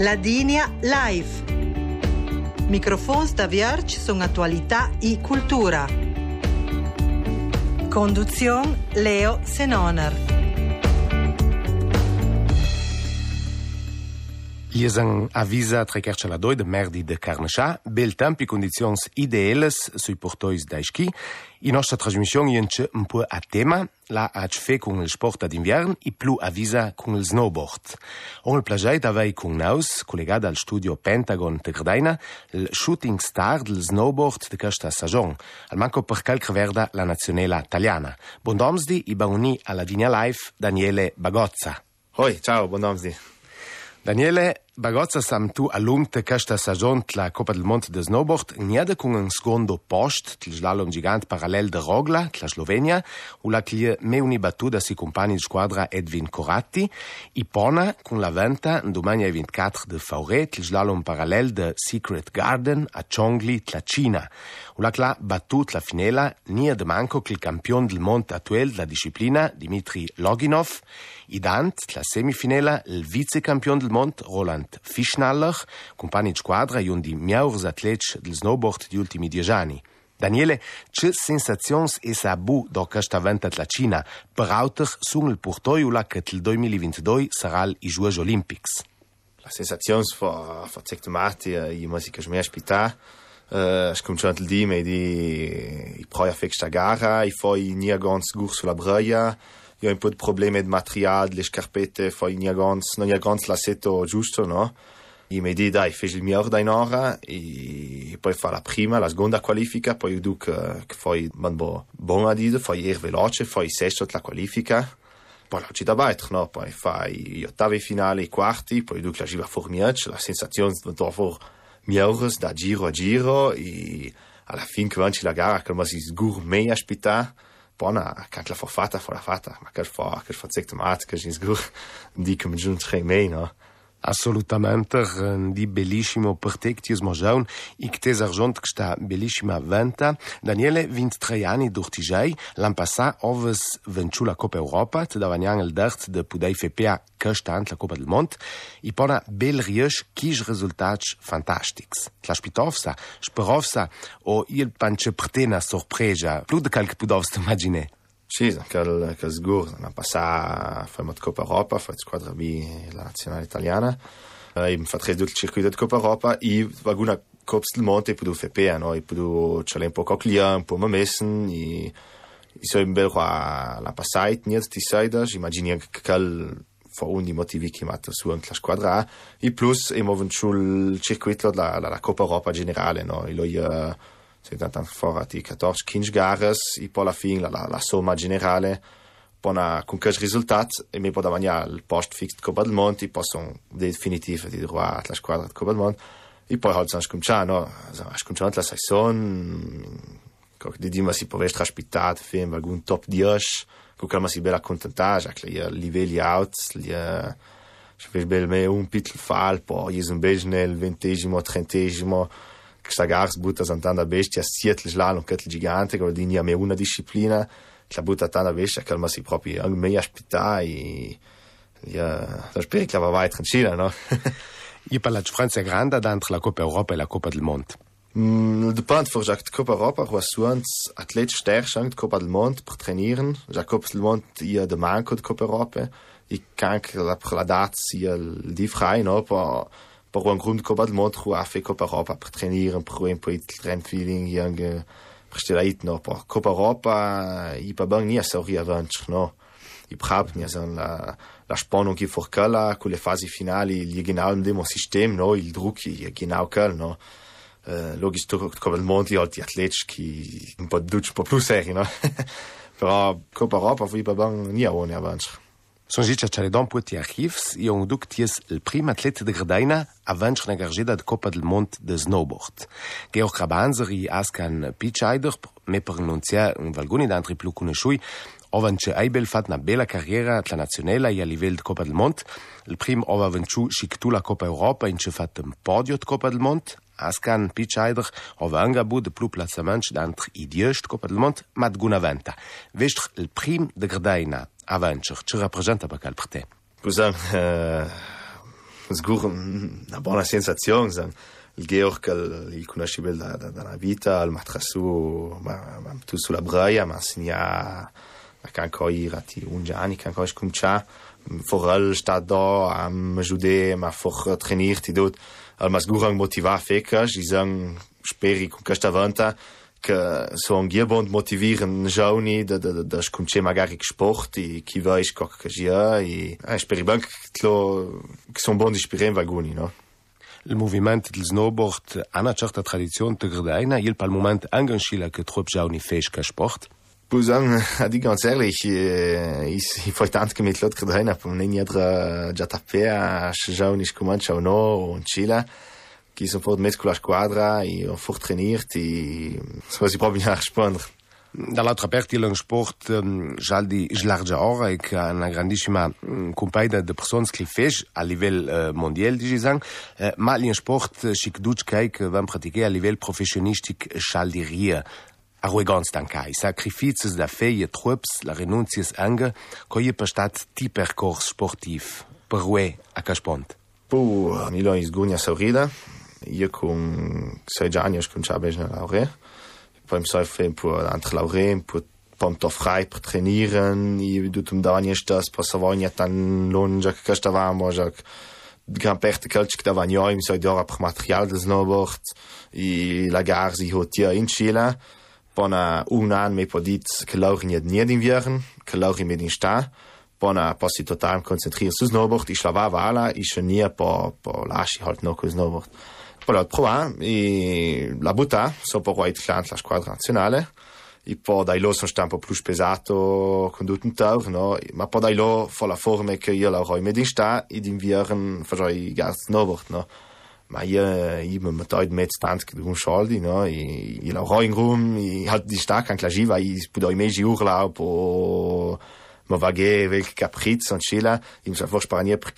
Ladinia Live. Microfons da Vierge sono attualità e cultura. Conduzione Leo Senoner. Liesang avisa trechercha la doi de merdi de Carnechà, bel temp i condizions ideelles sui portois d'Aischi. I nostra trasmissione ience un po' a tema, la fe con il sport ad invern i plu avisa con il snowboard. On il plagiat avei con naus, collegat al studio Pentagon de Grdaina, il shooting star del snowboard de questa al manco per verda la nazionella italiana. Bondomsdi i bauni alla Digna Life Daniele Bagozza. Hoi, ciao, bondomsdi. Daniele, Bagozza sam tu allumte questa stagione la Coppa del Monte de Snowboard niede con un secondo post il slalom gigante parallel de Rogla, la Slovenia, u la clie me uni battuta si compagni di squadra Edwin Coratti, i pona con la venta domani 24 de Faure, il slalom parallel de Secret Garden a Chongli, la Cina. U la cla battut la finela nia de manco che il campione del monte attuel della disciplina, Dimitri Loginov, i dant la semifinela il vicecampione del monte, Roland sport fisnallach, de squadra e un di miaurs atlets del snowboard di ultimi dieci anni. Daniele, ce sensazions e sabu do che sta ventat la Cina per auter sun il portoiula che il 2022 sarà i Juegos Olympics? La sensazions fa fa mati i masi che mi aspita Uh, eh, es cominciat il dime di i proia fec gara, i foi nia gons gur brăia. Io ho un po' di problemi di materiale, le scarpette, poi nia ganz, non ganz l'assetto giusto, no? I mi di dai, fece il mio da in ora, e poi fa la prima, la seconda qualifica, poi io dico che poi man bo buon a dire, poi er veloce, poi sesto la qualifica, poi la ci da weiter, no? Poi fai gli ottavi finali, i quarti, poi io dico la giva formiac, la sensazione di dopo migliores da giro a giro, e alla fine che vanci la gara, che si sgur meia aspetta, bona, kakla ik fata fo la fata, ma ker fo, ker fo cek tomat, ker jins guh, di kem džun tchej mej, no. assolutamente di bellissimo perfectio e smožen in te zargent que sta bellissima venta. Daniele 23 anni d'ortigei l'an passat oves venču la Copa Europa te davanjan el dert de pudei FPA căștant la Copa del Mont i pona bel rieš kiš rezultats fantastics. Tlašpitovsa, Šperovsa o il panče prtena sorpreža plu de calc pudovs imagine. Sì, che sicuro, l'anno passato abbiamo fatto Coppa Europa, fatto squadra B, la nazionale italiana, e abbiamo fatto tutto il circuito di Coppa Europa, e alguna Coppa del Monte, e poi FPA, no? e poi c'è un po' coclia, un po' messen, e, e so in bel qua la passata, niente di saida, immagini che quel fa un dei motivi che mette su anche la squadra e plus abbiamo vinto il circuito della Coppa Europa generale, no? E lui, uh, Dann vorher die 14 Kinchgares e poi alla fine la, la somma generale poi con che risultato e mi può dare il post fix di Coppa del Monte poi sono definitive di droit la squadra di Coppa del Monte e poi halt sono scominciato no? Sono scominciato la saison di dima si può essere aspettato film alcun top 10 con calma si bella contentare che i livelli out li je vais bel un piccolo fall poi io sono bene nel ventesimo trentesimo questa gara butta tanta bestia siet il slalom che il gigante che di nia me una disciplina la butta tanta bestia che si proprio anche me aspetta e ja da spero che va weiter in Cina no I parla di Francia Grande d'entre la Coppa Europa e la Coppa del Mondo. Mm, depende voor Jacques de Coppa Europa, was suans atlet sterk de Coppa del Mondo per trainieren. Jacques del Mondo ia de manco de Coppa Europa. I kan la la data sia di frei no, per per un grund del Mondo cu a fe Coppa Europa per trainieren, per un po' il trend feeling yang prestelait no, per Coppa Europa i pa bang nia sauri avanti, no. I prab nia san la la Spannung che vor Kalla, con le fasi finali, gli genau in dem System, no, il druck è genau quel, no. Uh, logisch Coppa del Mondo halt die atletici che un po' duc, un po' più seri, no. Però Coppa Europa fu i pa bang nia one avanti. Son già c'è don puti archivs e un duc ties il primo atleta de Gradaina avanti una gargida de Coppa del Mondo de snowboard. Georg Rabanzeri ascan pitchaider, me per annunziare un valguni d'altri più conosciuti, Ovan c'è Eibel fat una bella carriera la nazionale e a livello di Coppa del Mondo. Il primo ova venciu scictu la Coppa Europa in c'è fatto un podio di Coppa del Mondo. Askan pitchaider av angabud plu plațămanci d'antr idiești copădlmont matgunavanta. Veștr l prim de grdaina avancer, ce reprezintă pe calprte. Cusam, eh, zgur, una buona sensazione, zam. Il Georg il conosce da, da una vita, il matrasu, ma, ma tu sulla ma insegna che ancora irati un gianni, che ancora sta am giude, ma for trainiert, idot, al mas gurang motivar fekers i sang speri cum castavanta che so an Gierbond motivieren Jouni dats kun tschema garig Sport e kiweich ko ja e speri bank tlo son bon ispirieren war goni no. Il moviment del snowboard anertschacht der Tradition te Gredeina hiel pal moment engenschiler getrop Jouni féichker Sport. Sport. Puh sagen, die ganz ehrlich, ich, ich wollte tanto che mi tlot credaina, per non niedra già tapea, jauni scumancia no, und Chile. qui sont fort met con la squadra e ho fort trainiert e so si proprio a rispondere. Dall'altra parte il sport um, già di larga ora e che ha una grandissima um, compagnia di persone che fanno a livello uh, mondiale, diciamo, uh, ma il sport si duce che va praticare a livello professionistico già di ria. Arroganz dankaj, sacrifices da feie trups, la renuncies ange, ko je pa stat ti percorso sportiv, per ue a caspont. Puh, mi lo izgunja saurida, io con sei anni ho cominciato a laurea poi mi sono fatto anche laurea poi ponto frei per trainieren i dut um danje das passavanja tan lonja che stavamo già gran parte calci che davano io mi sono ora per material del snowboard i la garzi hotia in Chile pona un an me podit che laurea nie in vieren che laurea med in sta pona passi total konzentriert su snowboard i slavava ala i nie po po lasci halt no snowboard Voilà, prova e la butta sopra poi la squadra nazionale e poi dai lo sono un po' più pesato con tutto un tour, no? ma poi dai lo fa la forma che io la roi medin sta ed inviaren faccio gas snowboard, no? Ma io io mi metto met stand che un soldi, no? io la roi in room, e halt di sta anche la giva, e può i mesi urlaub o ma vage welke capriz an Chile im sa vor Spanier per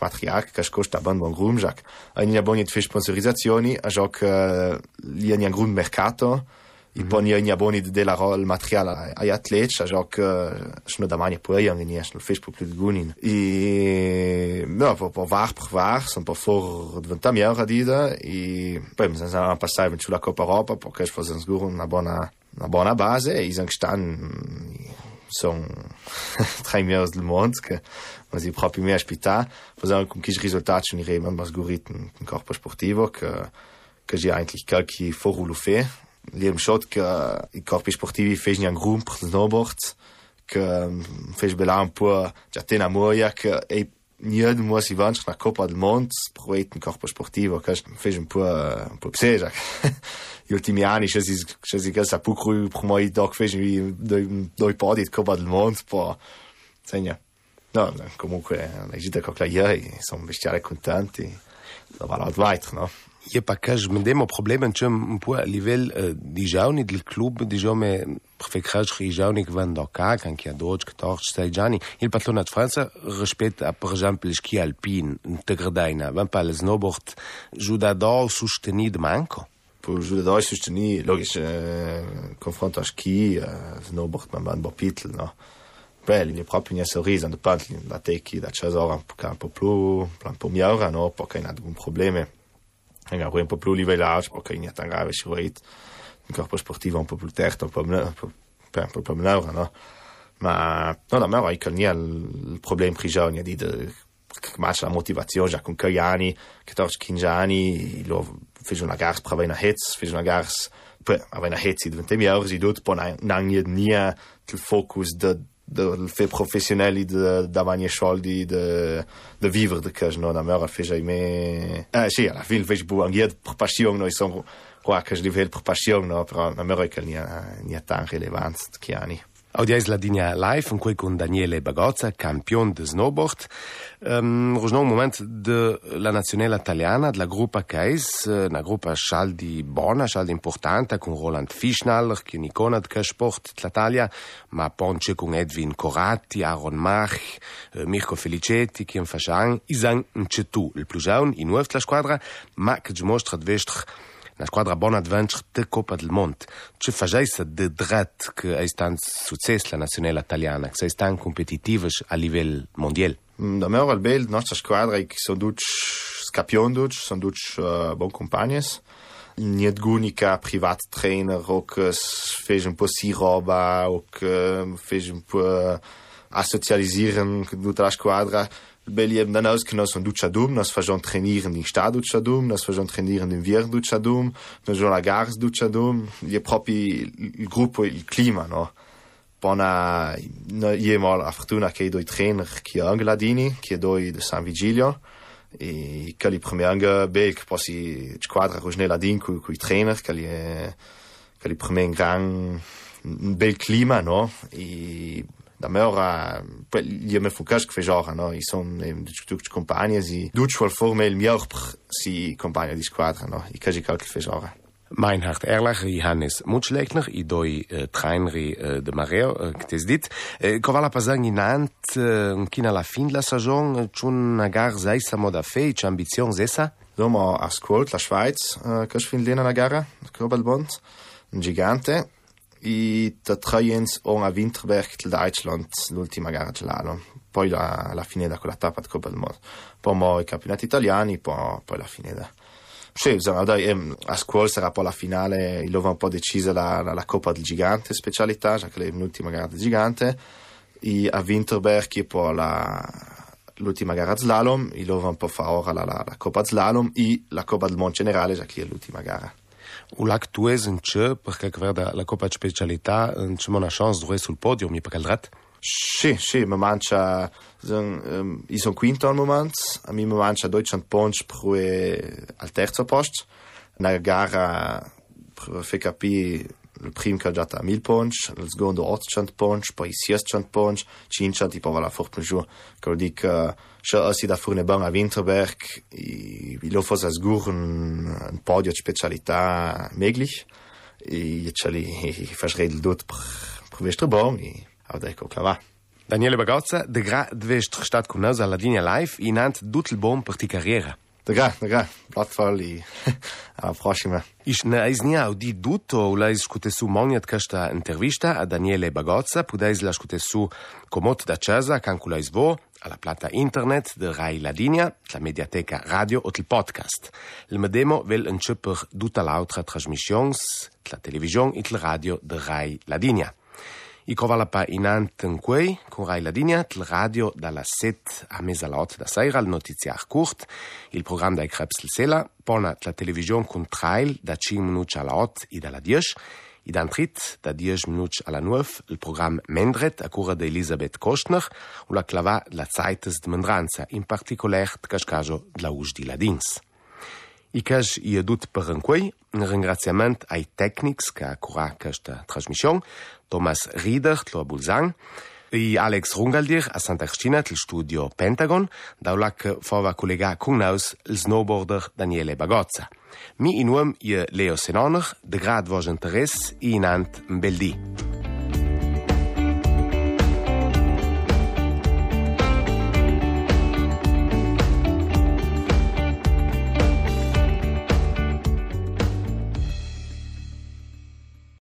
matriarch que costa ban bon grum Jack ein ja bon fe sponsorizazioni a joc li un grund mercato i pon ja in boni de la rol material ai atlets a joc no da mania poi an ni no Facebook plus gunin. I no po po var per var son po for ventam jaar dida i poi sen sa passai sulla Coppa Europa perché fos uns gurun una bona una bona base e i stan são trei meus del mond que mas i proprio me aspita fazer com que resultados ni reman mas gurit un corpo sportivo que que j'ai eigentlich calki forulo fe liem shot que i corpi sportivi fez un groupe per snowboard que fez bela un po já tem a moia que e Nied mo si vanch na Copa del Mond proet un corpo sportivo que fez un po un po pseja gli ultimi anni c'è si c'è si che sa pu cru pro moi doc fece doi doi podi di Coppa del Mondo po segna no comunque la gita con la ieri sono bestiale contenti da va laut weiter no Je pa, kaže, mendemo problema, če po nivel eh, državni, del klub, dižome, prefekhaš državnik van doka, kan kja doč, ktoch, stajđani, il pa to nad Franca, respet a pržan pleški alpin, tegrdajna, van pa le znobort, žudador suštenid manko. Po žudador sušteni, logično, eh, konfrontaš ki, eh, znobort man man bo pitl, no. pel, il proprio une cerise en de pantli, da teki, da čazora, kan poplu, plan pomjavra, no, pokaj nad gum probleme. Nga gwen pa pluli velaus, pa kain yatan gawe si een Nga pa un po un po' più no? Ma non a me ho il problema prigione di massa la motivazione già con Caiani, 14-15 anni, lo una gara per avere una fece una gara per una hetz di si focus de fait professionnel et de, d'avanjer soldi de, de vivre de que non amor fez mai ah, si, a fin fez bu an guiad per passion noi som roa que nivel per passion no, però amor que n'hi ha, n'hi ha tan rellevants que anni. Audiais la dinja live in cui con Daniele Bagozza, campione de snowboard. Um, un moment de la nazionale italiana, de la gruppa Cais, una gruppa scialdi bona, scialdi importante, con Roland Fischnaller, che è un'icona de sport l'Italia, ma ponce con Edwin Corati, Aaron Mach, uh, Mirko Felicetti, che fascian, isan un cetu, il più giovane, in nuovo squadra, ma che dimostra di una squadra Bon Adventure de Coppa del Mont. Ci fageisa de dret che è stan success la nazionale italiana, è stan competitivas a livello mondiale? Mm, Da me al bel, nostra squadra che sono duc scapion duc, sono duc uh, bon compagnes. Niet gunica privat trainer o che fece un po' si roba o che fece un po' a socialisieren tutta la squadra. Belli eben dann aus que nos son ducha dum, nos fajon trainieren in sta ducha dum, nos fajon trainieren in vier ducha dum, nos fajon la gars ducha dum, je proprio il gruppo, il clima, no? Bona, je mal a fortuna che doi trainer che Angeladini, che doi de San Vigilio, e che li prime anche bel che posi squadra con Ladin cu cu trainer, che li che li prime in gran bel clima, no? E D'ameora li me fucasch que genre no? I son tutte compagne si dutschwol forme il miorpr si compagne di squadra no? I kaji kalk fe genre. Meinhard Erlacher Johannes Mutschlegner i doi uh, trainri uh, de Mareo uh, tes dit. Uh, Kovala Pasang in Ant uh, kina la fin la saison chun agar seisa moda fe ambition sessa Sommer ascolt la Schweiz uh, köch fin lena na gara Kobelbond un gigante. I da traiens on a Winterberg til Deutschland l'ultima gara slalom. Poi la, la finita con la tappa di Coppa del Mondo. Poi i campionati italiani, poi, poi la finita. Sì, insomma, dai, ehm, a scuola sarà poi la finale, il un po' decisa la, la, la Coppa del Gigante, specialità, già che è l'ultima gara del Gigante. E a Winterberg poi la, l'ultima gara slalom, il un po' fa ora la, la, la Coppa slalom e la Coppa del Mondo generale, già che è l'ultima gara. l'actuez în ce, pentru că vedea la Copa Specialita, în ce mă șans dure sul podium, e pe caldrat? Și, și, mă manca, um, i sunt quinto în moment, a mi mă manca Deutschland Punch pe al terzo post, na gara, per fi capi il primo che ha già a 1000 punti, il secondo 800 punti, poi 600 punti, 500 e poi va la forte giù. Che vuol dire che se si da fuori bene a Winterberg, lo fosse sicuro un, un podio di specialità möglich. E ce li faccio tutto per, per questo buono. Aber ecco, klar va. Daniele Bagozza, de gra dvest stat con nos alla linea live, inant dutel bom per ti carriera. Така, така, платфали прошиме. Иш на изнял ди дуто улајскуте су молнијат кашта интервиста, а Даниеле Багоца пудајзлашкуте су комот да чаза, канкула изво, alla plata internet de Rai Ladinia, la mediateca radio o il podcast. Il medemo vel enceper tutta l'altra trasmissione, la televisione e il radio de Rai Ladinia. I covala pa inant în quei, con Rai Ladinia, il radio dalla set a mezzalot da sera, il notiziar curt, il programma da Krebsel Sela, pona la television con trail da 5 minuti alla 8 e dalla 10, i dan trit da 10 minuti alla 9, il programma Mendret a cura di Elisabeth Kostner, o la clava la Zeites de Mendranza, in particolare de cascajo la Uj di Ladins. I cas i adu't per Paranquei, un ringraziamento ai técnicos que acuraram esta transmissão, Thomas Rieder, Tlo Bulzang, i Alex Rungaldir a Santa Cristina, do studio Pentagon, da lá que fova colega com nós snowboarder Daniele Bagozza. Mi inuam i Leo Senoner, de grado vos interesse e inant um bel dia.